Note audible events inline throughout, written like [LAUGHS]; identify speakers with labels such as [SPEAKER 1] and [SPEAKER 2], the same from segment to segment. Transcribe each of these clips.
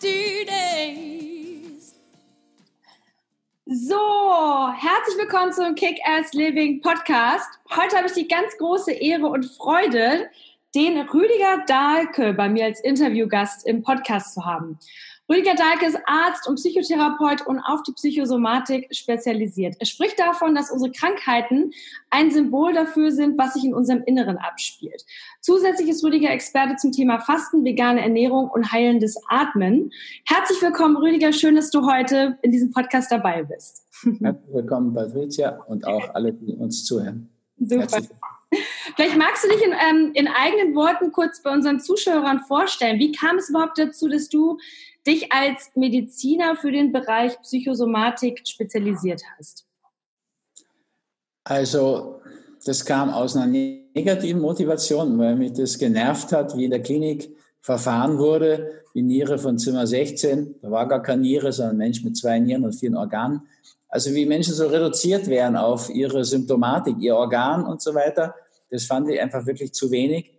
[SPEAKER 1] this!
[SPEAKER 2] So, herzlich willkommen zum Kick-Ass Living Podcast. Heute habe ich die ganz große Ehre und Freude, den Rüdiger Dahlke bei mir als Interviewgast im Podcast zu haben. Rüdiger Dahlke ist Arzt und Psychotherapeut und auf die Psychosomatik spezialisiert. Er spricht davon, dass unsere Krankheiten ein Symbol dafür sind, was sich in unserem Inneren abspielt. Zusätzlich ist Rüdiger Experte zum Thema Fasten, vegane Ernährung und heilendes Atmen. Herzlich willkommen, Rüdiger. Schön, dass du heute in diesem Podcast dabei bist.
[SPEAKER 3] Herzlich willkommen, Patricia, und auch alle, die uns zuhören. Super.
[SPEAKER 2] Vielleicht magst du dich in, ähm, in eigenen Worten kurz bei unseren Zuschauern vorstellen. Wie kam es überhaupt dazu, dass du dich als Mediziner für den Bereich Psychosomatik spezialisiert hast?
[SPEAKER 3] Also, das kam aus einer negativen Motivation, weil mich das genervt hat, wie in der Klinik verfahren wurde. Die Niere von Zimmer 16, da war gar keine Niere, sondern ein Mensch mit zwei Nieren und vier Organen. Also wie Menschen so reduziert werden auf ihre Symptomatik, ihr Organ und so weiter, das fand ich einfach wirklich zu wenig.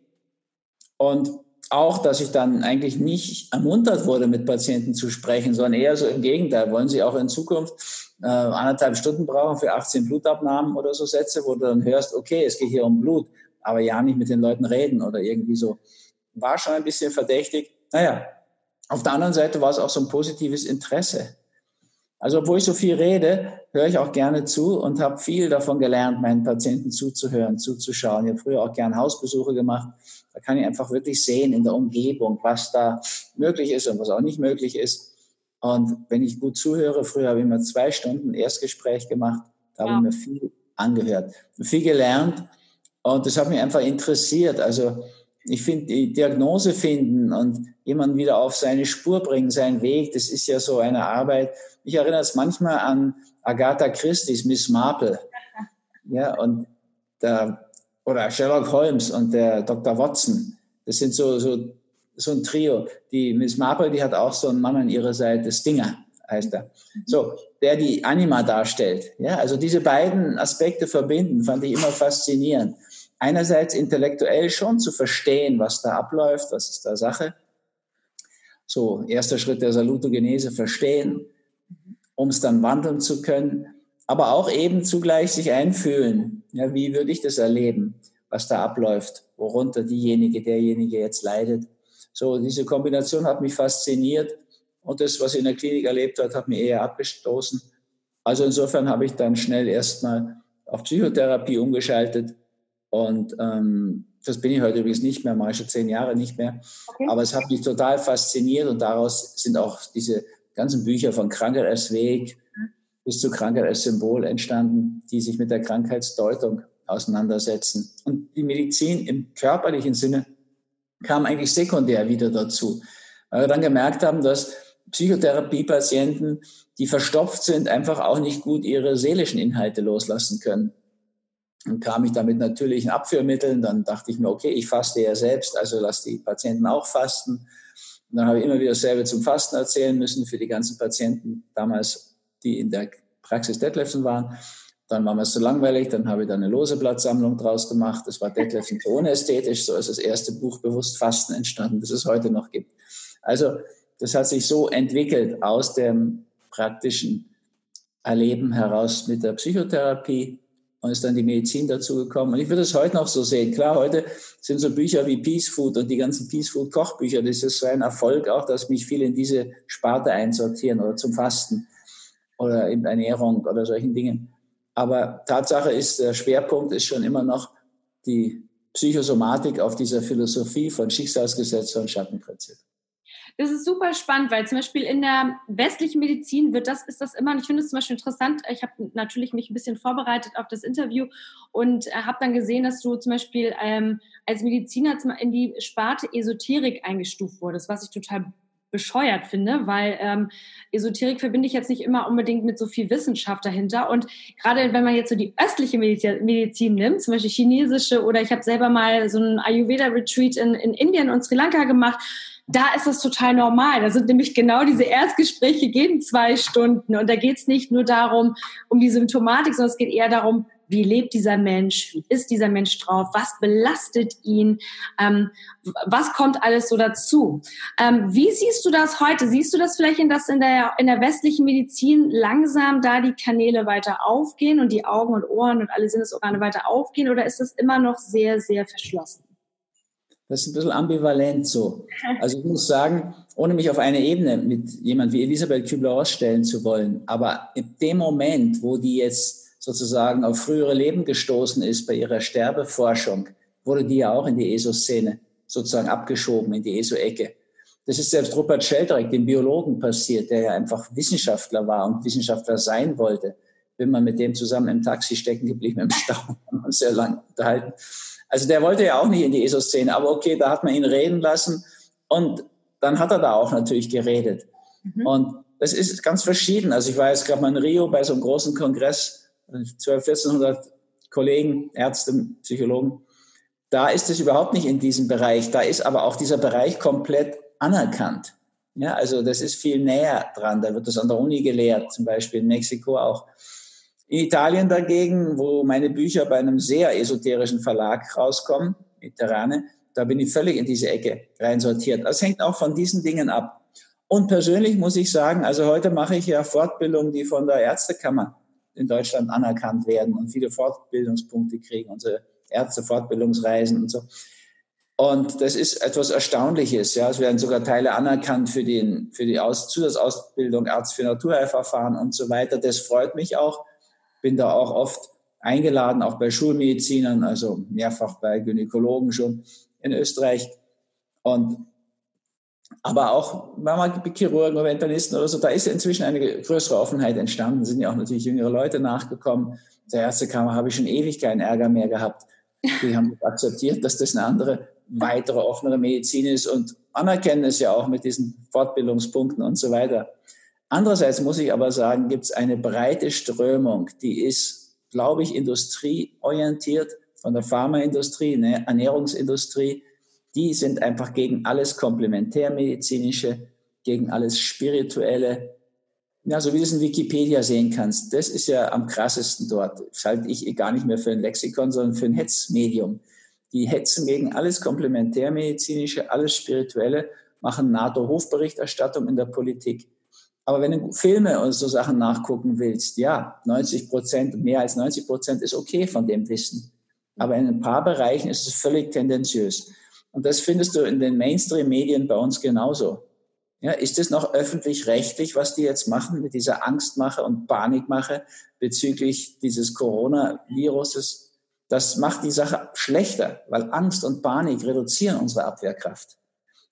[SPEAKER 3] Und auch, dass ich dann eigentlich nicht ermuntert wurde, mit Patienten zu sprechen, sondern eher so im Gegenteil. Wollen Sie auch in Zukunft äh, anderthalb Stunden brauchen für 18 Blutabnahmen oder so Sätze, wo du dann hörst, okay, es geht hier um Blut, aber ja nicht mit den Leuten reden oder irgendwie so. War schon ein bisschen verdächtig. Naja, auf der anderen Seite war es auch so ein positives Interesse. Also obwohl ich so viel rede, höre ich auch gerne zu und habe viel davon gelernt, meinen Patienten zuzuhören, zuzuschauen. Ich habe früher auch gerne Hausbesuche gemacht. Da kann ich einfach wirklich sehen in der Umgebung, was da möglich ist und was auch nicht möglich ist. Und wenn ich gut zuhöre, früher habe ich immer zwei Stunden Erstgespräch gemacht, da habe ich mir viel angehört, viel gelernt und das hat mich einfach interessiert. Also ich finde, die Diagnose finden und jemanden wieder auf seine Spur bringen, seinen Weg, das ist ja so eine Arbeit. Ich erinnere es manchmal an Agatha Christie's Miss Marple. [LAUGHS] Ja, und der, oder Sherlock Holmes und der Dr. Watson. Das sind so, so, so ein Trio. Die Miss Marple, die hat auch so einen Mann an ihrer Seite, Stinger heißt er. So, der die Anima darstellt. Ja, also diese beiden Aspekte verbinden, fand ich immer faszinierend einerseits intellektuell schon zu verstehen, was da abläuft, was ist da Sache. So, erster Schritt der Salutogenese, verstehen, um es dann wandeln zu können, aber auch eben zugleich sich einfühlen. Ja, wie würde ich das erleben, was da abläuft, worunter diejenige, derjenige jetzt leidet. So, diese Kombination hat mich fasziniert und das, was ich in der Klinik erlebt hat, hat mich eher abgestoßen. Also insofern habe ich dann schnell erstmal auf Psychotherapie umgeschaltet und ähm, das bin ich heute übrigens nicht mehr, mache ich schon zehn Jahre nicht mehr. Okay. Aber es hat mich total fasziniert und daraus sind auch diese ganzen Bücher von Krankheit als Weg mhm. bis zu Krankheit als Symbol entstanden, die sich mit der Krankheitsdeutung auseinandersetzen. Und die Medizin im körperlichen Sinne kam eigentlich sekundär wieder dazu, weil wir dann gemerkt haben, dass Psychotherapiepatienten, die verstopft sind, einfach auch nicht gut ihre seelischen Inhalte loslassen können. Dann kam ich damit natürlichen Abführmitteln. Dann dachte ich mir, okay, ich faste ja selbst, also lass die Patienten auch fasten. Und dann habe ich immer wieder dasselbe zum Fasten erzählen müssen für die ganzen Patienten damals, die in der Praxis Detlefsen waren. Dann war mir es zu langweilig, dann habe ich da eine lose Blattsammlung draus gemacht. Das war Detlefsen ohne ästhetisch. So ist das erste Buch Bewusst Fasten entstanden, das es heute noch gibt. Also das hat sich so entwickelt aus dem praktischen Erleben heraus mit der Psychotherapie und ist dann die Medizin dazugekommen. Und ich würde es heute noch so sehen. Klar, heute sind so Bücher wie Peace Food und die ganzen Peace Food Kochbücher, das ist so ein Erfolg auch, dass mich viele in diese Sparte einsortieren oder zum Fasten oder in Ernährung oder solchen Dingen. Aber Tatsache ist, der Schwerpunkt ist schon immer noch die Psychosomatik auf dieser Philosophie von Schicksalsgesetz und Schattenprinzip.
[SPEAKER 2] Das ist super spannend, weil zum Beispiel in der westlichen Medizin wird das, ist das immer, und ich finde es zum Beispiel interessant, ich habe natürlich mich ein bisschen vorbereitet auf das Interview und äh, habe dann gesehen, dass du zum Beispiel ähm, als Mediziner in die Sparte Esoterik eingestuft wurdest, was ich total bescheuert finde, weil ähm, Esoterik verbinde ich jetzt nicht immer unbedingt mit so viel Wissenschaft dahinter. Und gerade wenn man jetzt so die östliche Medizin nimmt, zum Beispiel chinesische oder ich habe selber mal so ein Ayurveda-Retreat in, in Indien und Sri Lanka gemacht, da ist das total normal. Da sind nämlich genau diese Erstgespräche, gehen zwei Stunden. Und da geht es nicht nur darum, um die Symptomatik, sondern es geht eher darum, wie lebt dieser Mensch, wie ist dieser Mensch drauf, was belastet ihn, ähm, was kommt alles so dazu. Ähm, wie siehst du das heute? Siehst du das vielleicht, in, dass in der, in der westlichen Medizin langsam da die Kanäle weiter aufgehen und die Augen und Ohren und alle Sinnesorgane weiter aufgehen oder ist das immer noch sehr, sehr verschlossen?
[SPEAKER 3] Das ist ein bisschen ambivalent so. Also ich muss sagen, ohne mich auf eine Ebene mit jemand wie Elisabeth Kübler-Ross stellen zu wollen, aber in dem Moment, wo die jetzt sozusagen auf frühere Leben gestoßen ist bei ihrer Sterbeforschung, wurde die ja auch in die ESO-Szene sozusagen abgeschoben, in die ESO-Ecke. Das ist selbst Rupert Sheldrake, dem Biologen, passiert, der ja einfach Wissenschaftler war und Wissenschaftler sein wollte. Bin mal mit dem zusammen im Taxi stecken geblieben, im Stau, [LAUGHS] haben uns sehr lang unterhalten. Also der wollte ja auch nicht in die ESO-Szene, aber okay, da hat man ihn reden lassen und dann hat er da auch natürlich geredet. Mhm. Und das ist ganz verschieden. Also ich war jetzt gerade mal in Rio bei so einem großen Kongress, 12, 1400 Kollegen, Ärzte, Psychologen. Da ist es überhaupt nicht in diesem Bereich. Da ist aber auch dieser Bereich komplett anerkannt. Ja, also das ist viel näher dran. Da wird das an der Uni gelehrt, zum Beispiel in Mexiko auch. In Italien dagegen, wo meine Bücher bei einem sehr esoterischen Verlag rauskommen, Mediterrane, da bin ich völlig in diese Ecke reinsortiert. Das hängt auch von diesen Dingen ab. Und persönlich muss ich sagen, also heute mache ich ja Fortbildungen, die von der Ärztekammer in Deutschland anerkannt werden und viele Fortbildungspunkte kriegen, unsere Ärztefortbildungsreisen und so. Und das ist etwas Erstaunliches. Ja, es werden sogar Teile anerkannt für, den, für die Aus Zusatzausbildung Arzt für Naturheilverfahren und so weiter. Das freut mich auch bin da auch oft eingeladen, auch bei Schulmedizinern, also mehrfach bei Gynäkologen schon in Österreich. Und aber auch manchmal Chirurgen oder Internisten oder so, da ist inzwischen eine größere Offenheit entstanden, sind ja auch natürlich jüngere Leute nachgekommen. Der Ärztekammer habe ich schon ewig keinen Ärger mehr gehabt. Die haben akzeptiert, dass das eine andere, weitere, offenere Medizin ist und anerkennen es ja auch mit diesen Fortbildungspunkten und so weiter. Andererseits muss ich aber sagen, gibt es eine breite Strömung, die ist, glaube ich, industrieorientiert von der Pharmaindustrie, ne, Ernährungsindustrie. Die sind einfach gegen alles Komplementärmedizinische, gegen alles Spirituelle. Ja, so wie du es in Wikipedia sehen kannst, das ist ja am krassesten dort. Das halte ich gar nicht mehr für ein Lexikon, sondern für ein Hetzmedium. Die hetzen gegen alles Komplementärmedizinische, alles Spirituelle, machen NATO-Hofberichterstattung in der Politik. Aber wenn du Filme und so Sachen nachgucken willst, ja, 90 Prozent, mehr als 90 Prozent ist okay von dem Wissen. Aber in ein paar Bereichen ist es völlig tendenziös. Und das findest du in den Mainstream-Medien bei uns genauso. Ja, ist es noch öffentlich-rechtlich, was die jetzt machen mit dieser Angstmache und Panikmache bezüglich dieses Coronaviruses? Das macht die Sache schlechter, weil Angst und Panik reduzieren unsere Abwehrkraft.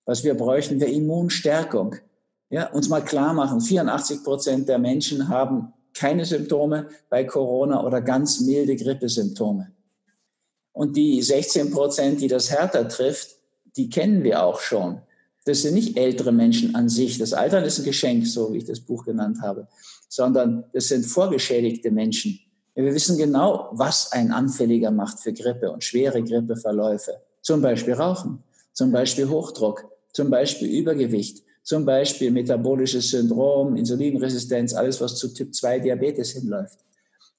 [SPEAKER 3] Was wir bräuchten, wäre Immunstärkung. Ja, uns mal klar machen, 84 Prozent der Menschen haben keine Symptome bei Corona oder ganz milde Grippesymptome. Und die 16 Prozent, die das härter trifft, die kennen wir auch schon. Das sind nicht ältere Menschen an sich. Das Altern ist ein Geschenk, so wie ich das Buch genannt habe, sondern das sind vorgeschädigte Menschen. Wir wissen genau, was ein Anfälliger macht für Grippe und schwere Grippeverläufe. Zum Beispiel Rauchen, zum Beispiel Hochdruck, zum Beispiel Übergewicht, zum Beispiel metabolisches Syndrom, Insulinresistenz, alles, was zu Typ 2 Diabetes hinläuft.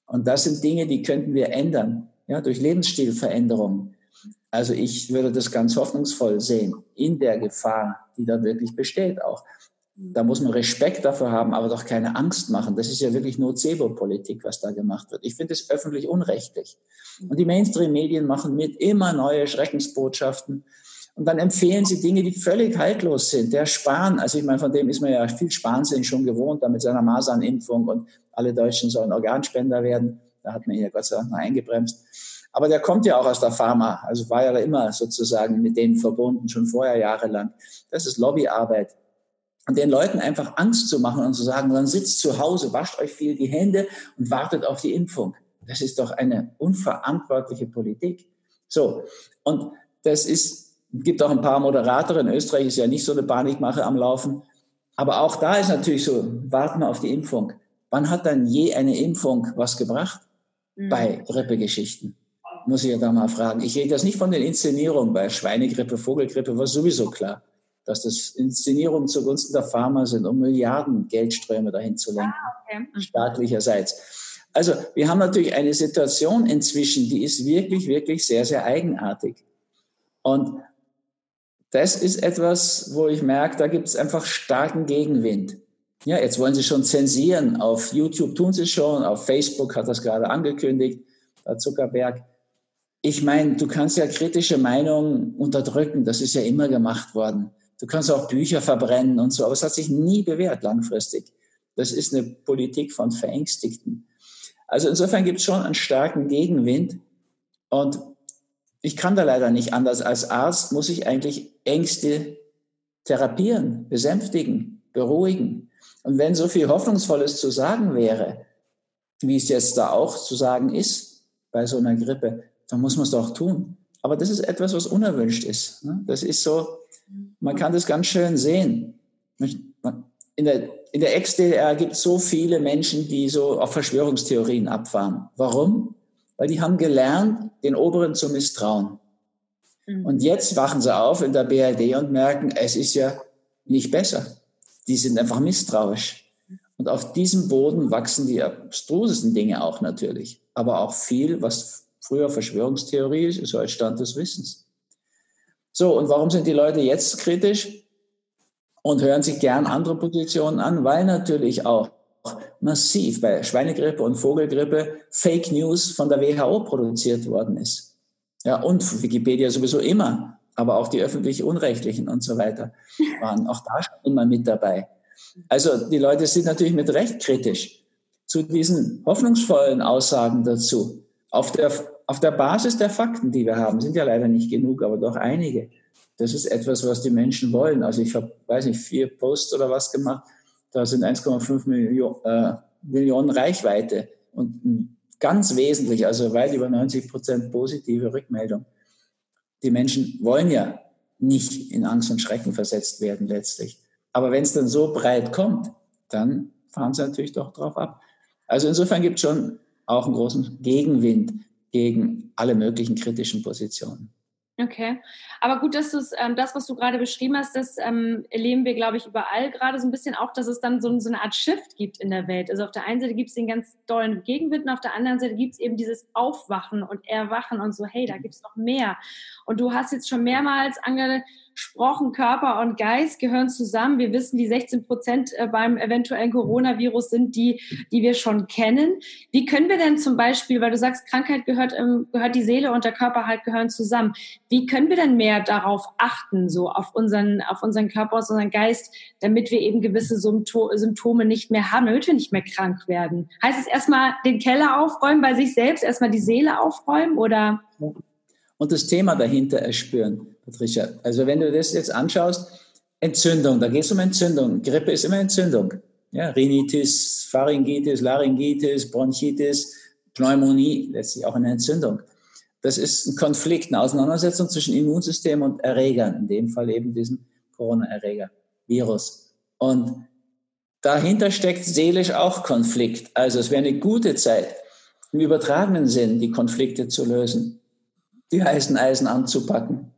[SPEAKER 3] Und das sind Dinge, die könnten wir ändern, ja, durch Lebensstilveränderungen. Also ich würde das ganz hoffnungsvoll sehen, in der Gefahr, die da wirklich besteht auch. Da muss man Respekt dafür haben, aber doch keine Angst machen. Das ist ja wirklich Nocebo-Politik, was da gemacht wird. Ich finde es öffentlich unrechtlich. Und die Mainstream-Medien machen mit immer neue Schreckensbotschaften. Und dann empfehlen sie Dinge, die völlig haltlos sind. Der Spahn, also ich meine, von dem ist man ja viel Spahnsinn schon gewohnt, da mit seiner Masernimpfung und alle Deutschen sollen Organspender werden. Da hat man ja Gott sei Dank mal eingebremst. Aber der kommt ja auch aus der Pharma, also war ja immer sozusagen mit denen verbunden, schon vorher jahrelang. Das ist Lobbyarbeit. Und den Leuten einfach Angst zu machen und zu sagen, dann sitzt zu Hause, wascht euch viel die Hände und wartet auf die Impfung. Das ist doch eine unverantwortliche Politik. So. Und das ist gibt auch ein paar Moderator. In Österreich ist ja nicht so eine Panikmache am Laufen. Aber auch da ist natürlich so, warten wir auf die Impfung. Wann hat dann je eine Impfung was gebracht? Mhm. Bei Grippegeschichten. Muss ich ja da mal fragen. Ich rede jetzt nicht von den Inszenierungen bei Schweinegrippe, Vogelgrippe, war sowieso klar, dass das Inszenierungen zugunsten der Pharma sind, um Milliarden Geldströme dahin zu lenken, ah, okay. Mhm. staatlicherseits. Also wir haben natürlich eine Situation inzwischen, die ist wirklich, wirklich sehr, sehr eigenartig. Und das ist etwas, wo ich merke, da gibt es einfach starken Gegenwind. Ja, jetzt wollen sie schon zensieren. Auf YouTube tun sie schon, auf Facebook hat das gerade angekündigt, Herr Zuckerberg. Ich meine, du kannst ja kritische Meinungen unterdrücken, das ist ja immer gemacht worden. Du kannst auch Bücher verbrennen und so, aber es hat sich nie bewährt langfristig. Das ist eine Politik von Verängstigten. Also insofern gibt es schon einen starken Gegenwind. Und ich kann da leider nicht anders. Als Arzt muss ich eigentlich Ängste therapieren, besänftigen, beruhigen. Und wenn so viel Hoffnungsvolles zu sagen wäre, wie es jetzt da auch zu sagen ist bei so einer Grippe, dann muss man es doch tun. Aber das ist etwas, was unerwünscht ist. Ne? Das ist so, man kann das ganz schön sehen. In der, in der Ex-DDR gibt es so viele Menschen, die so auf Verschwörungstheorien abfahren. Warum? Weil die haben gelernt, den Oberen zu misstrauen. Mhm. Und jetzt wachen sie auf in der BRD und merken, es ist ja nicht besser. Die sind einfach misstrauisch. Und auf diesem Boden wachsen die abstrusesten Dinge auch natürlich. Aber auch viel, was früher Verschwörungstheorie ist, ist heute Stand des Wissens. So, und warum sind die Leute jetzt kritisch und hören sich gern andere Positionen an? Weil natürlich auch massiv bei Schweinegrippe und Vogelgrippe Fake News von der WHO produziert worden ist. Ja, und Wikipedia sowieso immer, aber auch die öffentlich-unrechtlichen und so weiter waren auch da schon immer mit dabei. Also die Leute sind natürlich mit Recht kritisch zu diesen hoffnungsvollen Aussagen dazu. Auf der, auf der Basis der Fakten, die wir haben, sind ja leider nicht genug, aber doch einige. Das ist etwas, was die Menschen wollen. Also ich habe, weiß nicht, vier Posts oder was gemacht. Da sind 1,5 Millionen, äh, Millionen Reichweite und ganz wesentlich, also weit über 90 Prozent positive Rückmeldung. Die Menschen wollen ja nicht in Angst und Schrecken versetzt werden letztlich. Aber wenn es dann so breit kommt, dann fahren sie natürlich doch drauf ab. Also insofern gibt es schon auch einen großen Gegenwind gegen alle möglichen kritischen Positionen.
[SPEAKER 2] Okay, aber gut, dass du ähm, das, was du gerade beschrieben hast, das ähm, erleben wir, glaube ich, überall gerade so ein bisschen auch, dass es dann so, so, eine Art Shift gibt in der Welt. Also auf der einen Seite gibt es den ganz dollen Gegenwind und auf der anderen Seite gibt es eben dieses Aufwachen und Erwachen und so, hey, da gibt es noch mehr. Und du hast jetzt schon mehrmals ange gesprochen, Körper und Geist gehören zusammen. Wir wissen, die 16 Prozent äh, beim eventuellen Coronavirus sind die, die wir schon kennen. Wie können wir denn zum Beispiel, weil du sagst, Krankheit gehört, ähm, gehört die Seele und der Körper halt gehören zusammen. Wie können wir denn mehr darauf achten, so auf unseren, auf unseren Körper, auf unseren Geist, damit wir eben gewisse Symptome nicht mehr haben, damit wir nicht mehr krank werden? Heißt es erstmal den Keller aufräumen bei sich selbst, erstmal die Seele aufräumen oder?
[SPEAKER 3] Und das Thema dahinter erspüren. Patricia. Also wenn du das jetzt anschaust, Entzündung, da geht es um Entzündung. Grippe ist immer Entzündung. Ja, Rhinitis, Pharyngitis, Laryngitis, Bronchitis, Pneumonie, letztlich auch eine Entzündung. Das ist ein Konflikt, eine Auseinandersetzung zwischen Immunsystem und Erregern, in dem Fall eben diesem Corona-Erreger, Virus. Und dahinter steckt seelisch auch Konflikt. Also es wäre eine gute Zeit, im übertragenen Sinn die Konflikte zu lösen, die heißen Eisen anzupacken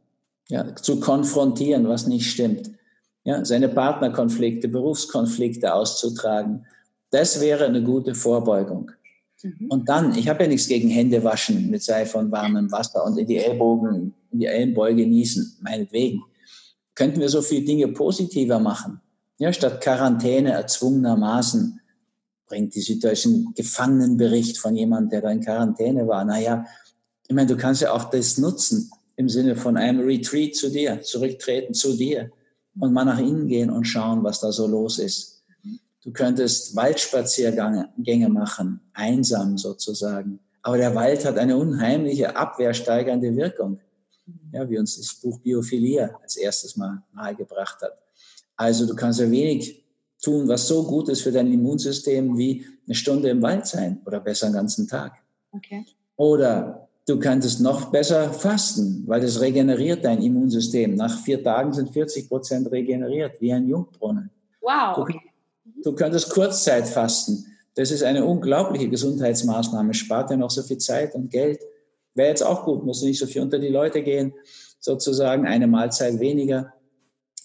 [SPEAKER 3] ja, zu konfrontieren, was nicht stimmt. Ja, seine Partnerkonflikte, Berufskonflikte auszutragen. Das wäre eine gute Vorbeugung. Mhm. Und dann, ich habe ja nichts gegen Hände waschen mit Seife und warmem Wasser und in die Ellbogen, in die Ellenbeuge niesen, meinetwegen. Könnten wir so viele Dinge positiver machen? Ja, statt Quarantäne erzwungenermaßen bringt die Süddeutschen Gefangenenbericht von jemandem, der da in Quarantäne war. Naja, ich meine, du kannst ja auch das nutzen im Sinne von einem Retreat zu dir, zurücktreten zu dir und mal nach innen gehen und schauen, was da so los ist. Du könntest Waldspaziergänge machen, einsam sozusagen. Aber der Wald hat eine unheimliche abwehrsteigernde Wirkung, ja, wie uns das Buch Biophilia als erstes mal nahegebracht hat. Also du kannst ja wenig tun, was so gut ist für dein Immunsystem wie eine Stunde im Wald sein oder besser einen ganzen Tag. Okay. Oder Du könntest noch besser fasten, weil das regeneriert dein Immunsystem. Nach vier Tagen sind 40 Prozent regeneriert, wie ein Jungbrunnen.
[SPEAKER 2] Wow.
[SPEAKER 3] Du, du könntest Kurzzeit fasten. Das ist eine unglaubliche Gesundheitsmaßnahme, spart ja noch so viel Zeit und Geld. Wäre jetzt auch gut, muss nicht so viel unter die Leute gehen, sozusagen eine Mahlzeit weniger.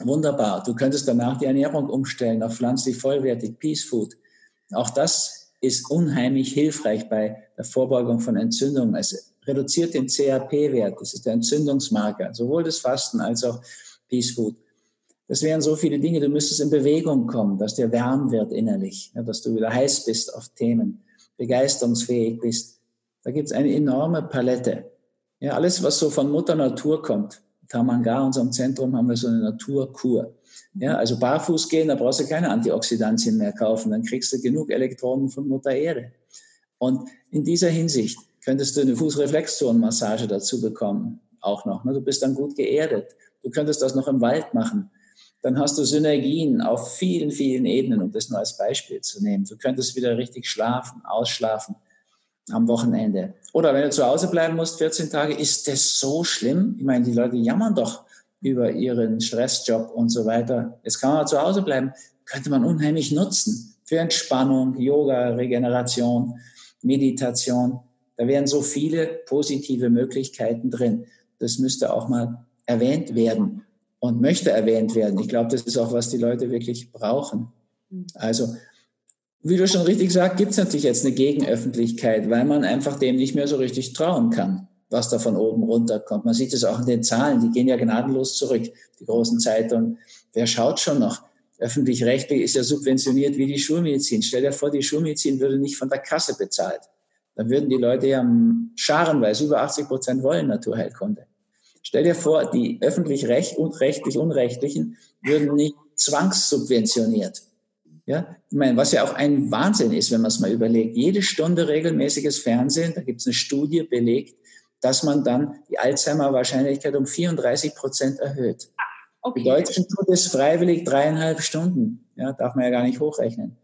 [SPEAKER 3] Wunderbar. Du könntest danach die Ernährung umstellen auf pflanzlich vollwertig, Peace Food. Auch das ist unheimlich hilfreich bei der Vorbeugung von Entzündungen. Es reduziert den CRP-Wert, das ist der Entzündungsmarker, sowohl das Fasten als auch Peace Food. Das wären so viele Dinge. Du müsstest in Bewegung kommen, dass dir warm wird innerlich, ja, dass du wieder heiß bist auf Themen, begeisterungsfähig bist. Da gibt es eine enorme Palette. Ja, alles, was so von Mutter Natur kommt. Tamanga, unserem Zentrum, haben wir so eine Naturkur. Ja, also barfuß gehen, da brauchst du keine Antioxidantien mehr kaufen. Dann kriegst du genug Elektronen von Mutter Erde. Und in dieser Hinsicht könntest du eine Fußreflexzonenmassage dazu bekommen. Auch noch. Ne? Du bist dann gut geerdet. Du könntest das noch im Wald machen dann hast du Synergien auf vielen, vielen Ebenen, um das nur als Beispiel zu nehmen. Du könntest wieder richtig schlafen, ausschlafen am Wochenende. Oder wenn du zu Hause bleiben musst, 14 Tage, ist das so schlimm? Ich meine, die Leute jammern doch über ihren Stressjob und so weiter. Jetzt kann man zu Hause bleiben, könnte man unheimlich nutzen für Entspannung, Yoga, Regeneration, Meditation. Da wären so viele positive Möglichkeiten drin. Das müsste auch mal erwähnt werden und möchte erwähnt werden. Ich glaube, das ist auch, was die Leute wirklich brauchen. Mhm. Also, wie du schon richtig sagst, gibt es natürlich jetzt eine Gegenöffentlichkeit, weil man einfach dem nicht mehr so richtig trauen kann, was da von oben runterkommt. Man sieht es auch in den Zahlen, die gehen ja gnadenlos zurück, die großen Zeitungen. Wer schaut schon noch? Öffentlich-rechtlich ist ja subventioniert wie die Schulmedizin. Stell dir vor, die Schulmedizin würde nicht von der Kasse bezahlt. Dann würden die Leute ja scharenweise, über 80 Prozent wollen Naturheilkunde. Stell dir vor, die öffentlich-recht und rechtlich Unrechtlichen würden nicht zwangssubventioniert. Ja, ich meine, was ja auch ein Wahnsinn ist, wenn man es mal überlegt. Jede Stunde regelmäßiges Fernsehen, da gibt es eine Studie belegt, dass man dann die Alzheimer-Wahrscheinlichkeit um 34 Prozent erhöht. Okay. Die Deutschen tun es freiwillig dreieinhalb Stunden. Ja, darf man ja gar nicht hochrechnen.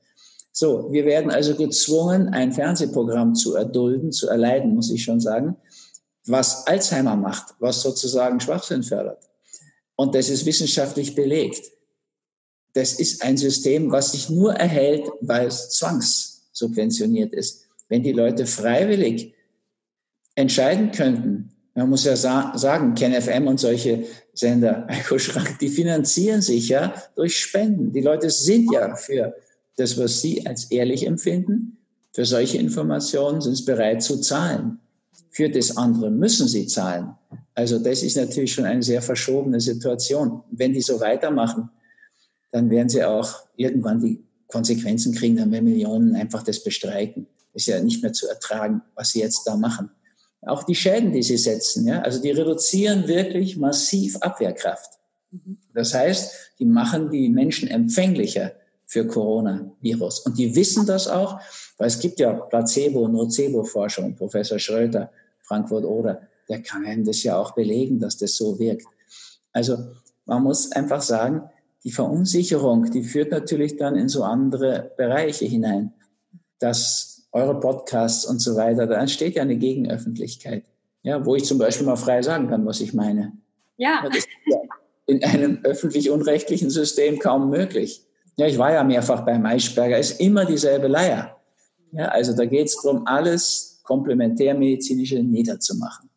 [SPEAKER 3] So, wir werden also gezwungen, ein Fernsehprogramm zu erdulden, zu erleiden, muss ich schon sagen, was Alzheimer macht, was sozusagen Schwachsinn fördert. Und das ist wissenschaftlich belegt. Das ist ein System, was sich nur erhält, weil es zwangssubventioniert ist. Wenn die Leute freiwillig entscheiden könnten, man muss ja sa sagen, KenFM und solche Sender, [LAUGHS] Echo Schrank, die finanzieren sich ja durch Spenden. Die Leute sind ja für das, was sie als ehrlich empfinden, für solche Informationen sind sie bereit zu zahlen. Für das andere müssen sie zahlen. Also das ist natürlich schon eine sehr verschobene Situation. Wenn die so weitermachen, dann werden sie auch irgendwann die Konsequenzen kriegen, dann werden Millionen einfach das bestreiken. Ist ja nicht mehr zu ertragen, was sie jetzt da machen. Auch die Schäden, die sie setzen, ja, also die reduzieren wirklich massiv Abwehrkraft. Das heißt, die machen die Menschen empfänglicher für Coronavirus. Und die wissen das auch, weil es gibt ja Placebo- und Nocebo-Forschung. Professor Schröter Frankfurt oder, der kann einem das ja auch belegen, dass das so wirkt. Also man muss einfach sagen, die Verunsicherung, die führt natürlich dann in so andere Bereiche hinein. Dass eure Podcasts und so weiter, da entsteht ja eine Gegenöffentlichkeit, ja, wo ich zum Beispiel mal frei sagen kann, was ich meine.
[SPEAKER 2] Ja.
[SPEAKER 3] Das ist ja in einem öffentlich-unrechtlichen System kaum möglich. Ja, ich war ja mehrfach bei Maischberger, ist immer dieselbe Leier. Ja, also da geht es darum, alles komplementärmedizinische niederzumachen.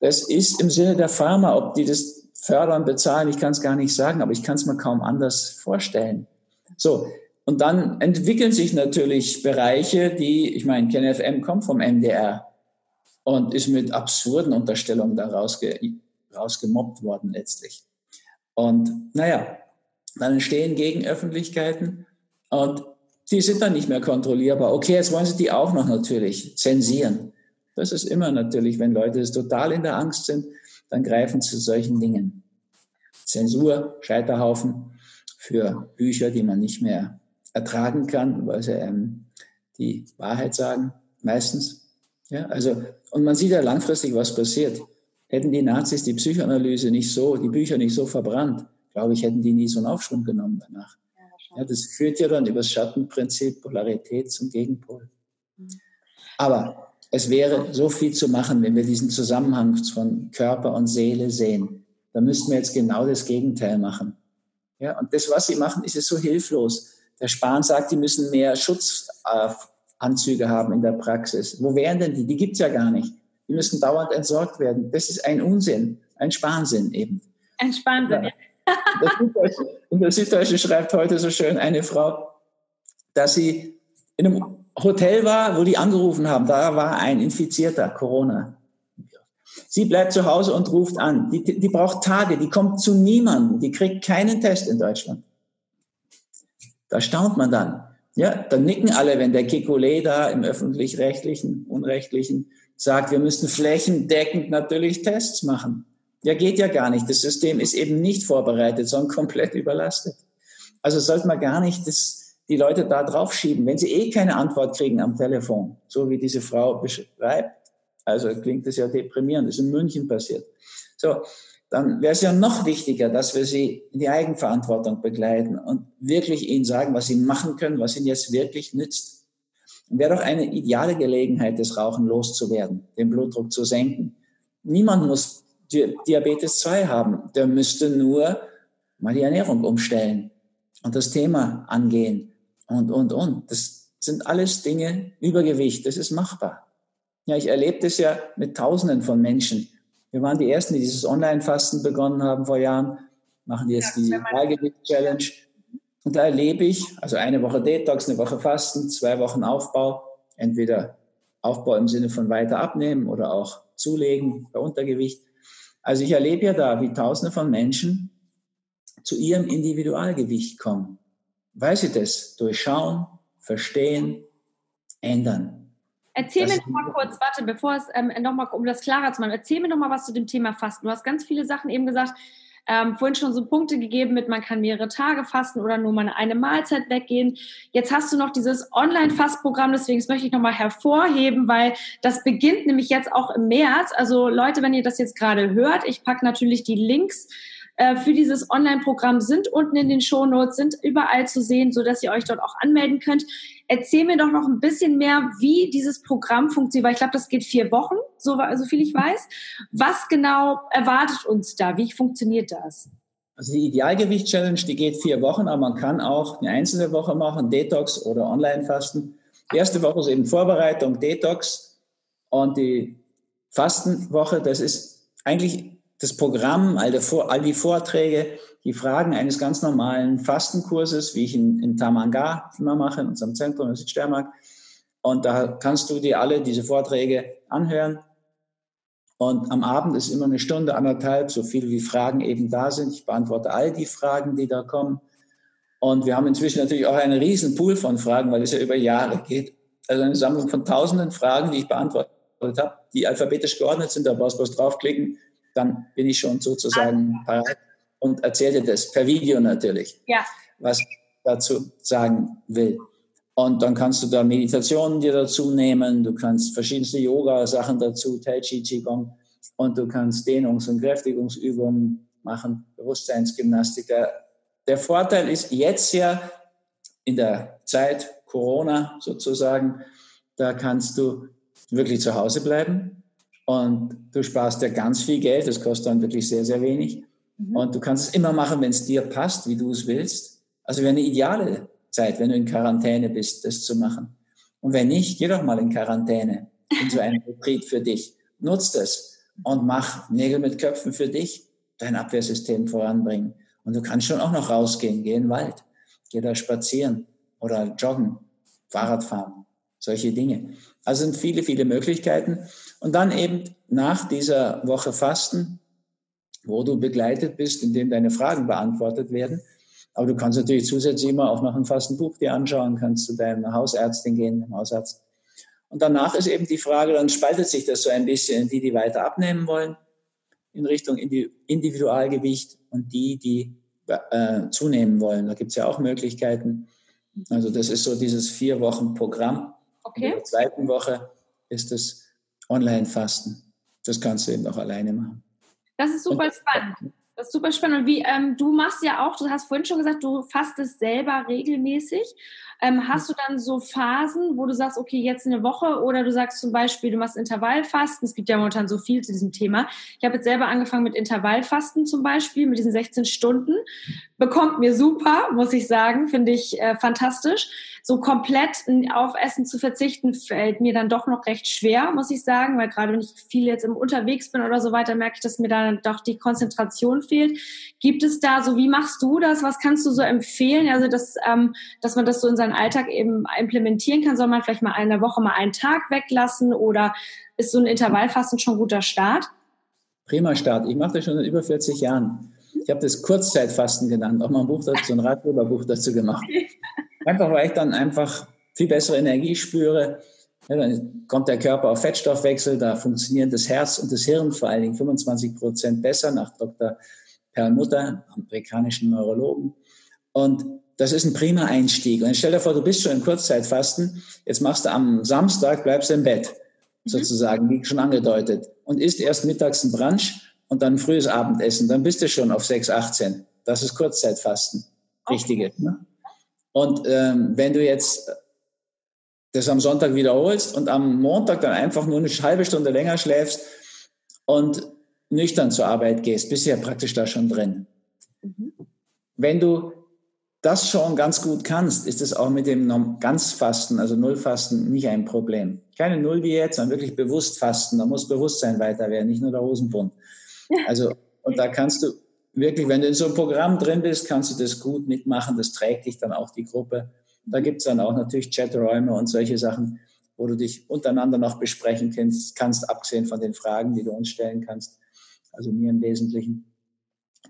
[SPEAKER 3] Das ist im Sinne der Pharma, ob die das fördern, bezahlen, ich kann es gar nicht sagen, aber ich kann es mir kaum anders vorstellen. So, und dann entwickeln sich natürlich Bereiche, die, ich meine, KenFM kommt vom MDR und ist mit absurden Unterstellungen da rausge, rausgemobbt worden letztlich. Und naja, dann entstehen Gegenöffentlichkeiten und die sind dann nicht mehr kontrollierbar. Okay, jetzt wollen sie die auch noch natürlich zensieren. Das ist immer natürlich, wenn Leute total in der Angst sind, dann greifen sie zu solchen Dingen. Zensur, Scheiterhaufen für Bücher, die man nicht mehr ertragen kann, weil sie ähm, die Wahrheit sagen, meistens. Ja, also, und man sieht ja langfristig, was passiert. Hätten die Nazis die Psychoanalyse nicht so, die Bücher nicht so verbrannt, glaube ich, hätten die nie so einen Aufschwung genommen danach. Ja, das führt ja dann über das Schattenprinzip Polarität zum Gegenpol. Aber es wäre so viel zu machen, wenn wir diesen Zusammenhang von Körper und Seele sehen. Da müssten wir jetzt genau das Gegenteil machen. Ja, und das, was sie machen, ist es so hilflos. Der Spahn sagt, die müssen mehr Schutzanzüge haben in der Praxis. Wo wären denn die? Die gibt's ja gar nicht. Die müssen dauernd entsorgt werden. Das ist ein Unsinn, ein Spahnsinn eben.
[SPEAKER 2] Ein Spahnsinn, ja.
[SPEAKER 3] Und der Süddeutsche schreibt heute so schön eine Frau, dass sie in einem Hotel war, wo die angerufen haben. Da war ein Infizierter, Corona. Sie bleibt zu Hause und ruft an. Die, die braucht Tage, die kommt zu niemandem, die kriegt keinen Test in Deutschland. Da staunt man dann. Ja, dann nicken alle, wenn der Kekulé da im öffentlich-rechtlichen, unrechtlichen sagt, wir müssen flächendeckend natürlich Tests machen. Ja, geht ja gar nicht. Das System ist eben nicht vorbereitet, sondern komplett überlastet. Also sollte man gar nicht das, die Leute da draufschieben, wenn sie eh keine Antwort kriegen am Telefon, so wie diese Frau beschreibt. Also klingt das ja deprimierend. Das ist in München passiert. So, dann wäre es ja noch wichtiger, dass wir sie in die Eigenverantwortung begleiten und wirklich ihnen sagen, was sie machen können, was ihnen jetzt wirklich nützt. Wäre doch eine ideale Gelegenheit, das Rauchen loszuwerden, den Blutdruck zu senken. Niemand muss Diabetes 2 haben. Der müsste nur mal die Ernährung umstellen und das Thema angehen und, und, und. Das sind alles Dinge, Übergewicht, das ist machbar. Ja, ich erlebe das ja mit Tausenden von Menschen. Wir waren die Ersten, die dieses Online-Fasten begonnen haben vor Jahren, machen jetzt die Beigewicht-Challenge. Und da erlebe ich, also eine Woche Detox, eine Woche Fasten, zwei Wochen Aufbau, entweder Aufbau im Sinne von weiter abnehmen oder auch zulegen bei Untergewicht. Also ich erlebe ja da, wie Tausende von Menschen zu ihrem Individualgewicht kommen, weil sie das durchschauen, verstehen, ändern.
[SPEAKER 2] Erzähl das mir noch mal kurz, warte, bevor es ähm, noch mal, um das klarer zu machen, erzähl mir noch mal was zu dem Thema Fasten. Du hast ganz viele Sachen eben gesagt, ähm, vorhin schon so Punkte gegeben mit, man kann mehrere Tage fasten oder nur mal eine Mahlzeit weggehen. Jetzt hast du noch dieses Online-Fastprogramm, deswegen möchte ich nochmal hervorheben, weil das beginnt nämlich jetzt auch im März. Also Leute, wenn ihr das jetzt gerade hört, ich packe natürlich die Links äh, für dieses Online-Programm sind unten in den Shownotes, sind überall zu sehen, so dass ihr euch dort auch anmelden könnt. Erzähl mir doch noch ein bisschen mehr, wie dieses Programm funktioniert, weil ich glaube, das geht vier Wochen, so, so viel ich weiß. Was genau erwartet uns da? Wie funktioniert das?
[SPEAKER 3] Also die Idealgewicht-Challenge, die geht vier Wochen, aber man kann auch eine einzelne Woche machen, Detox oder Online-Fasten. Die erste Woche ist eben Vorbereitung, Detox und die Fastenwoche, das ist eigentlich das Programm, all die, all die Vorträge, die Fragen eines ganz normalen Fastenkurses, wie ich in, in Tamanga immer mache, in unserem Zentrum in Südsteiermark. Und da kannst du dir alle diese Vorträge anhören. Und am Abend ist immer eine Stunde, anderthalb, so viel wie Fragen eben da sind. Ich beantworte all die Fragen, die da kommen. Und wir haben inzwischen natürlich auch einen riesen Pool von Fragen, weil es ja über Jahre geht. Also eine Sammlung von tausenden Fragen, die ich beantwortet habe, die alphabetisch geordnet sind. Da brauchst du was draufklicken dann bin ich schon sozusagen parat und erzähle dir das per Video natürlich, ja. was ich dazu sagen will. Und dann kannst du da Meditationen dir dazu nehmen, du kannst verschiedenste Yoga-Sachen dazu, Tai Chi, Qigong, und du kannst Dehnungs- und Kräftigungsübungen machen, Bewusstseinsgymnastik. Der Vorteil ist jetzt ja in der Zeit Corona sozusagen, da kannst du wirklich zu Hause bleiben. Und du sparst ja ganz viel Geld, das kostet dann wirklich sehr, sehr wenig. Mhm. Und du kannst es immer machen, wenn es dir passt, wie du es willst. Also wäre eine ideale Zeit, wenn du in Quarantäne bist, das zu machen. Und wenn nicht, geh doch mal in Quarantäne, in so einen Retreat für dich. Nutz das und mach Nägel mit Köpfen für dich, dein Abwehrsystem voranbringen. Und du kannst schon auch noch rausgehen, geh in den Wald, geh da spazieren oder joggen, Fahrrad fahren, solche Dinge. Also sind viele, viele Möglichkeiten. Und dann eben nach dieser Woche Fasten, wo du begleitet bist, indem deine Fragen beantwortet werden. Aber du kannst natürlich zusätzlich immer auch noch ein Fastenbuch dir anschauen, kannst zu deiner Hausärztin gehen, dem Hausarzt. Und danach ist eben die Frage, dann spaltet sich das so ein bisschen die, die weiter abnehmen wollen, in Richtung Individualgewicht und die, die äh, zunehmen wollen. Da gibt es ja auch Möglichkeiten. Also das ist so dieses vier Wochen Programm. Okay. In der zweiten Woche ist das Online-Fasten. Das kannst du eben auch alleine machen.
[SPEAKER 2] Das ist super Und, spannend. Das ist super spannend. Und wie, ähm, du machst ja auch, du hast vorhin schon gesagt, du fastest selber regelmäßig. Ähm, hast du dann so Phasen, wo du sagst, okay, jetzt eine Woche oder du sagst zum Beispiel, du machst Intervallfasten. Es gibt ja momentan so viel zu diesem Thema. Ich habe jetzt selber angefangen mit Intervallfasten zum Beispiel, mit diesen 16 Stunden. Bekommt mir super, muss ich sagen, finde ich äh, fantastisch. So komplett auf Essen zu verzichten, fällt mir dann doch noch recht schwer, muss ich sagen, weil gerade wenn ich viel jetzt im unterwegs bin oder so weiter, merke ich, dass mir dann doch die Konzentration fehlt. Gibt es da so, wie machst du das? Was kannst du so empfehlen? Also, dass, ähm, dass man das so in seinen Alltag eben implementieren kann? Soll man vielleicht mal eine Woche mal einen Tag weglassen oder ist so ein Intervallfasten schon ein guter Start?
[SPEAKER 3] Prima Start. Ich mache das schon seit über 40 Jahren. Ich habe das Kurzzeitfasten genannt, auch mal ein Buch dazu, ein Ratgeberbuch dazu gemacht. Einfach, weil ich dann einfach viel bessere Energie spüre. Ja, dann kommt der Körper auf Fettstoffwechsel, da funktioniert das Herz und das Hirn vor allen Dingen 25 Prozent besser nach Dr. Perlmutter, amerikanischen Neurologen. Und das ist ein prima Einstieg. Und stell dir vor, du bist schon im Kurzzeitfasten, jetzt machst du am Samstag, bleibst du im Bett, mhm. sozusagen, wie schon angedeutet, und isst erst mittags ein Brunch und dann ein frühes Abendessen. Dann bist du schon auf 6, 18. Das ist Kurzzeitfasten. Richtige. Okay. Ne? Und ähm, wenn du jetzt das am Sonntag wiederholst und am Montag dann einfach nur eine halbe Stunde länger schläfst und nüchtern zur Arbeit gehst, bist du ja praktisch da schon drin. Mhm. Wenn du das schon ganz gut kannst, ist es auch mit dem Ganzfasten, also Nullfasten, nicht ein Problem. Keine Nulldiät, sondern wirklich bewusst fasten. Da muss Bewusstsein weiter werden, nicht nur der Hosenbund. [LAUGHS] Also, und da kannst du wirklich, wenn du in so einem Programm drin bist, kannst du das gut mitmachen. Das trägt dich dann auch die Gruppe. Da gibt es dann auch natürlich Chaträume und solche Sachen, wo du dich untereinander noch besprechen kannst, kannst, abgesehen von den Fragen, die du uns stellen kannst. Also mir im Wesentlichen.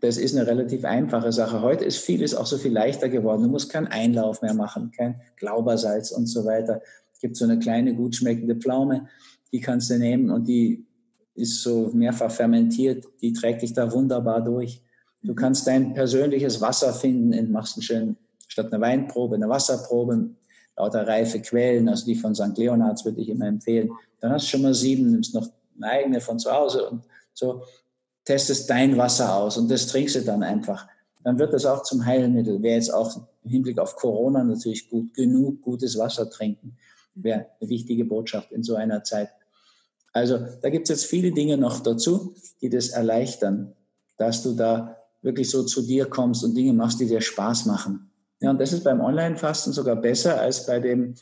[SPEAKER 3] Das ist eine relativ einfache Sache. Heute ist vieles auch so viel leichter geworden. Du musst keinen Einlauf mehr machen, kein Glaubersalz und so weiter. Es gibt so eine kleine, gut schmeckende Pflaume, die kannst du nehmen und die ist so mehrfach fermentiert. Die trägt dich da wunderbar durch. Du kannst dein persönliches Wasser finden, machst einen schönen, statt einer Weinprobe, eine Wasserprobe, lauter reife Quellen, also die von St. Leonards würde ich immer empfehlen. Dann hast du schon mal sieben, nimmst noch eine eigene von zu Hause und so testest dein Wasser aus und das trinkst du dann einfach. Dann wird das auch zum Heilmittel. Wäre jetzt auch im Hinblick auf Corona natürlich gut, genug gutes Wasser trinken. Wäre eine wichtige Botschaft in so einer Zeit. Also da gibt es jetzt viele Dinge noch dazu, die das erleichtern, dass du da wirklich so zu dir kommst und Dinge machst, die dir Spaß machen. Ja, und das ist beim Online-Fasten sogar besser als bei dem,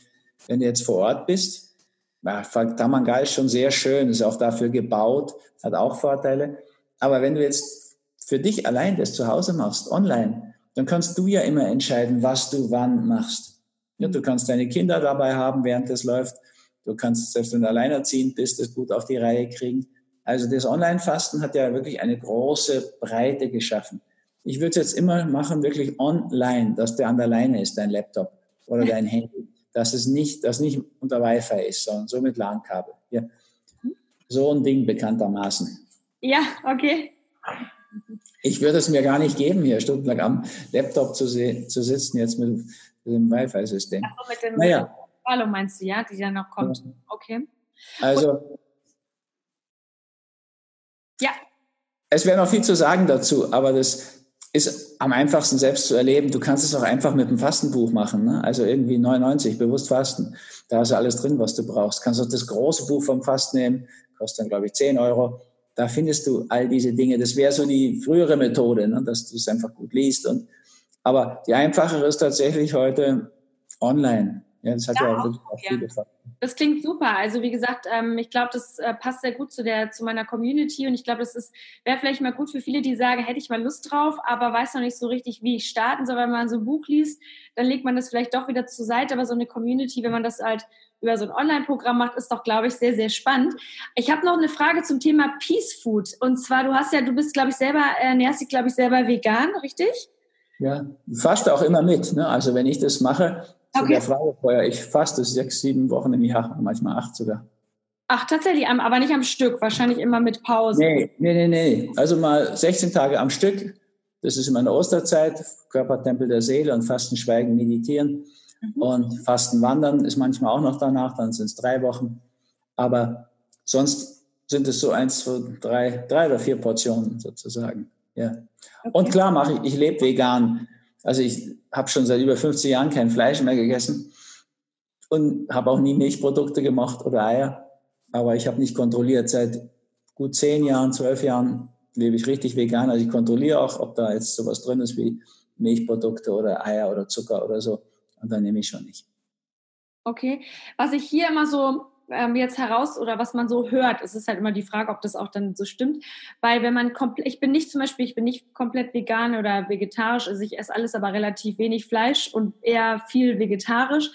[SPEAKER 3] wenn du jetzt vor Ort bist. Ja, Tamangal ist schon sehr schön, ist auch dafür gebaut, hat auch Vorteile. Aber wenn du jetzt für dich allein das zu Hause machst, online, dann kannst du ja immer entscheiden, was du wann machst. Ja, du kannst deine Kinder dabei haben, während das läuft. Du kannst, selbst wenn du alleinerziehend bist, das gut auf die Reihe kriegen. Also das Online-Fasten hat ja wirklich eine große Breite geschaffen. Ich würde es jetzt immer machen, wirklich online, dass der an der Leine ist, dein Laptop oder dein [LAUGHS] Handy. Dass es nicht, dass nicht unter Wi-Fi ist, sondern so mit LAN-Kabel. Ja. So ein Ding bekanntermaßen.
[SPEAKER 2] Ja, okay.
[SPEAKER 3] Ich würde es mir gar nicht geben, hier stundenlang am Laptop zu, zu sitzen, jetzt mit, dem Wi-Fi-System.
[SPEAKER 2] Also mit dem naja. Hallo meinst du, ja, die ja noch kommt. Ja. Okay.
[SPEAKER 3] Also. Es wäre noch viel zu sagen dazu, aber das ist am einfachsten selbst zu erleben. Du kannst es auch einfach mit einem Fastenbuch machen. Ne? Also irgendwie 99, bewusst fasten. Da du alles drin, was du brauchst. Kannst auch das große Buch vom Fasten nehmen, kostet dann, glaube ich, 10 Euro da findest du all diese Dinge. Das wäre so die frühere Methode, ne, dass du es einfach gut liest. Und, aber die einfachere ist tatsächlich heute online. Ja, das hat ja, ja auch wirklich auch
[SPEAKER 2] viel gefallen. Das klingt super. Also wie gesagt, ähm, ich glaube, das äh, passt sehr gut zu der zu meiner Community und ich glaube, das wäre vielleicht mal gut für viele, die sagen, hätte ich mal Lust drauf, aber weiß noch nicht so richtig, wie ich starten soll. Wenn man so ein Buch liest, dann legt man das vielleicht doch wieder zur Seite. Aber so eine Community, wenn man das halt über so ein Online-Programm macht, ist doch, glaube ich, sehr, sehr spannend. Ich habe noch eine Frage zum Thema Peace Food. Und zwar, du hast ja, du bist, glaube ich, selber, ernährst dich, glaube ich, selber vegan, richtig?
[SPEAKER 3] Ja, faste auch immer mit. Ne? Also wenn ich das mache, okay. der Frage vorher, ich faste sechs, sieben Wochen im Jahr, manchmal acht sogar.
[SPEAKER 2] Ach, tatsächlich, aber nicht am Stück, wahrscheinlich immer mit Pause.
[SPEAKER 3] Nee, nee, nee, nee. Also mal 16 Tage am Stück. Das ist immer eine Osterzeit, Körpertempel der Seele und Fasten, Schweigen, Meditieren. Mhm. Und Fasten wandern ist manchmal auch noch danach, dann sind es drei Wochen. Aber sonst sind es so eins, zwei, drei, drei oder vier Portionen sozusagen. ja. Okay. Und klar mache ich, ich lebe vegan. Also ich habe schon seit über 50 Jahren kein Fleisch mehr gegessen und habe auch nie Milchprodukte gemacht oder Eier. Aber ich habe nicht kontrolliert. Seit gut zehn Jahren, zwölf Jahren lebe ich richtig vegan. Also ich kontrolliere auch, ob da jetzt sowas drin ist wie Milchprodukte oder Eier oder Zucker oder so. Und dann nehme ich schon nicht.
[SPEAKER 2] Okay. Was ich hier immer so ähm, jetzt heraus oder was man so hört, es ist halt immer die Frage, ob das auch dann so stimmt. Weil wenn man komplett, ich bin nicht zum Beispiel, ich bin nicht komplett vegan oder vegetarisch, also ich esse alles, aber relativ wenig Fleisch und eher viel vegetarisch.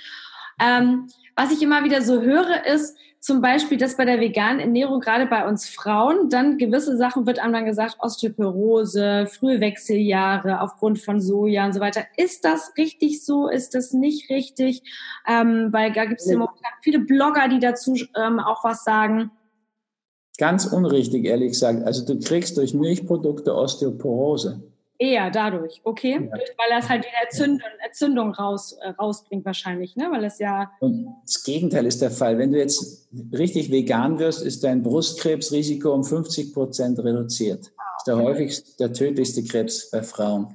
[SPEAKER 2] Ähm, was ich immer wieder so höre, ist zum Beispiel, dass bei der veganen Ernährung, gerade bei uns Frauen, dann gewisse Sachen wird einem dann gesagt, Osteoporose, frühe Wechseljahre aufgrund von Soja und so weiter. Ist das richtig so? Ist das nicht richtig? Ähm, weil da gibt es ja momentan viele Blogger, die dazu ähm, auch was sagen.
[SPEAKER 3] Ganz unrichtig, ehrlich gesagt. Also du kriegst durch Milchprodukte Osteoporose.
[SPEAKER 2] Eher dadurch, okay? Ja. Weil das halt wieder Entzündung, Entzündung raus, äh, rausbringt wahrscheinlich, ne? Weil es ja.
[SPEAKER 3] Und das Gegenteil ist der Fall. Wenn du jetzt richtig vegan wirst, ist dein Brustkrebsrisiko um 50 Prozent reduziert. Ah, okay. Das ist der häufigste, der tödlichste Krebs bei Frauen.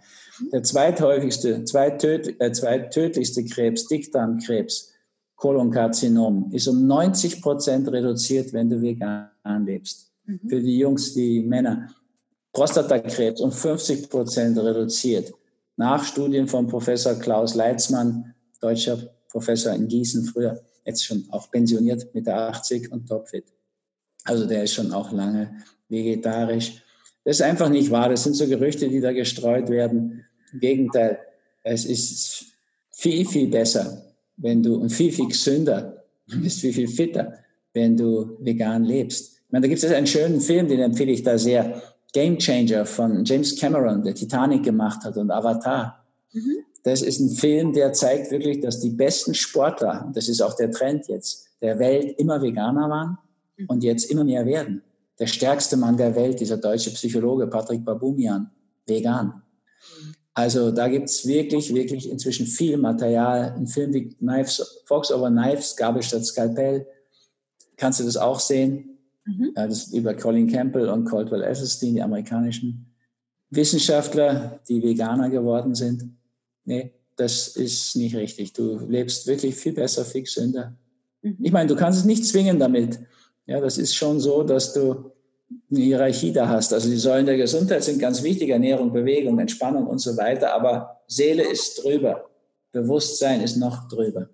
[SPEAKER 3] Der zweithäufigste, zweitöd, äh, zweittödlichste Krebs, Dickdarmkrebs, Kolonkarzinom, ist um 90 Prozent reduziert, wenn du vegan lebst. Mhm. Für die Jungs, die Männer. Prostatakrebs um 50 Prozent reduziert. Nach Studien von Professor Klaus Leitzmann, deutscher Professor in Gießen, früher jetzt schon auch pensioniert mit der 80 und topfit. Also der ist schon auch lange vegetarisch. Das ist einfach nicht wahr. Das sind so Gerüchte, die da gestreut werden. Im Gegenteil, es ist viel, viel besser, wenn du und viel, viel gesünder, [LAUGHS] du bist viel, viel fitter, wenn du vegan lebst. Ich meine, da gibt es einen schönen Film, den empfehle ich da sehr. Game Changer von James Cameron, der Titanic gemacht hat und Avatar. Mhm. Das ist ein Film, der zeigt wirklich, dass die besten Sportler, das ist auch der Trend jetzt, der Welt immer Veganer waren mhm. und jetzt immer mehr werden. Der stärkste Mann der Welt, dieser deutsche Psychologe Patrick Babumian, vegan. Mhm. Also da gibt's wirklich, wirklich inzwischen viel Material. Ein Film wie Knives, Fox over Knives, Gabel statt Skalpell, kannst du das auch sehen. Mhm. Das über Colin Campbell und Caldwell Esselstyn, die amerikanischen Wissenschaftler, die Veganer geworden sind. Nee, das ist nicht richtig. Du lebst wirklich viel besser, viel gesünder. Mhm. Ich meine, du kannst es nicht zwingen damit. Ja, das ist schon so, dass du eine Hierarchie da hast. Also die Säulen der Gesundheit sind ganz wichtig, Ernährung, Bewegung, Entspannung und so weiter, aber Seele ist drüber. Bewusstsein ist noch drüber.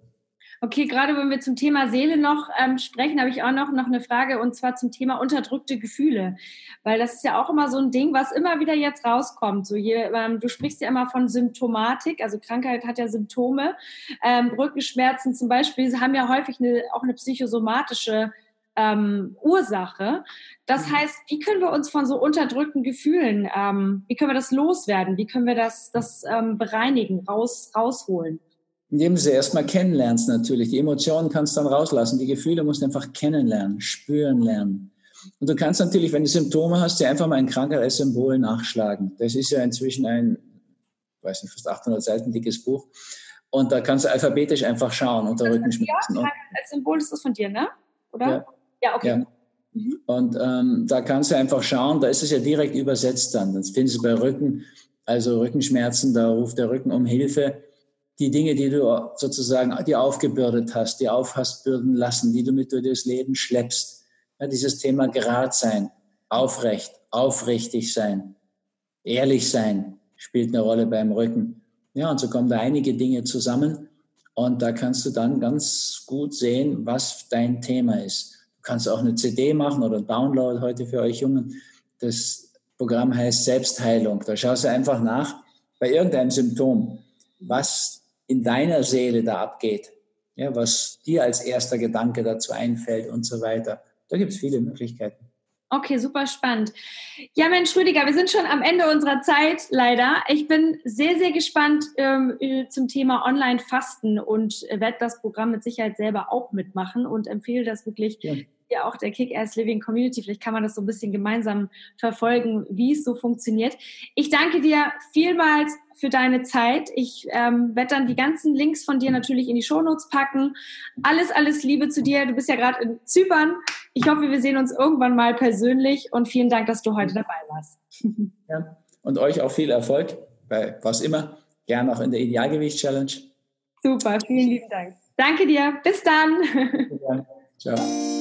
[SPEAKER 2] Okay, gerade wenn wir zum Thema Seele noch ähm, sprechen, habe ich auch noch, noch eine Frage und zwar zum Thema unterdrückte Gefühle. Weil das ist ja auch immer so ein Ding, was immer wieder jetzt rauskommt. So je, ähm, du sprichst ja immer von Symptomatik, also Krankheit hat ja Symptome. Ähm, Rückenschmerzen zum Beispiel haben ja häufig eine, auch eine psychosomatische ähm, Ursache. Das mhm. heißt, wie können wir uns von so unterdrückten Gefühlen, ähm, wie können wir das loswerden? Wie können wir das, das ähm, bereinigen, raus, rausholen?
[SPEAKER 3] Indem du sie erstmal kennenlernst natürlich. Die Emotionen kannst du dann rauslassen. Die Gefühle musst du einfach kennenlernen, spüren lernen. Und du kannst natürlich, wenn du Symptome hast, dir einfach mal ein Krankheitssymbol nachschlagen. Das ist ja inzwischen ein, weiß nicht, fast 800 Seiten dickes Buch. Und da kannst du alphabetisch einfach schauen unter Rückenschmerzen.
[SPEAKER 2] Ja, als Symbol ist das von dir, ne? Oder?
[SPEAKER 3] Ja, ja okay. Ja. Mhm. Und ähm, da kannst du einfach schauen, da ist es ja direkt übersetzt dann. Das findest du bei Rücken, also Rückenschmerzen, da ruft der Rücken um Hilfe die Dinge, die du sozusagen dir aufgebürdet hast, die auf hast bürden lassen, die du mit durch das Leben schleppst. Ja, dieses Thema gerad sein, aufrecht, aufrichtig sein, ehrlich sein, spielt eine Rolle beim Rücken. Ja, und so kommen da einige Dinge zusammen und da kannst du dann ganz gut sehen, was dein Thema ist. Du kannst auch eine CD machen oder Download heute für euch Jungen. Das Programm heißt Selbstheilung. Da schaust du einfach nach bei irgendeinem Symptom, was in deiner Seele da abgeht, ja, was dir als erster Gedanke dazu einfällt und so weiter. Da gibt es viele Möglichkeiten.
[SPEAKER 2] Okay, super spannend. Ja, Mensch, Rüdiger, wir sind schon am Ende unserer Zeit, leider. Ich bin sehr, sehr gespannt ähm, zum Thema Online-Fasten und werde das Programm mit Sicherheit selber auch mitmachen und empfehle das wirklich ja ja auch der Kick-Ass Living Community. Vielleicht kann man das so ein bisschen gemeinsam verfolgen, wie es so funktioniert. Ich danke dir vielmals für deine Zeit. Ich ähm, werde dann die ganzen Links von dir natürlich in die Shownotes packen. Alles, alles Liebe zu dir. Du bist ja gerade in Zypern. Ich hoffe, wir sehen uns irgendwann mal persönlich und vielen Dank, dass du heute dabei warst. [LAUGHS]
[SPEAKER 3] Ja. und euch auch viel Erfolg bei was immer. Gern auch in der Idealgewicht-Challenge.
[SPEAKER 2] Super, vielen lieben Dank. Danke dir. Bis dann. [LAUGHS]
[SPEAKER 3] Ciao.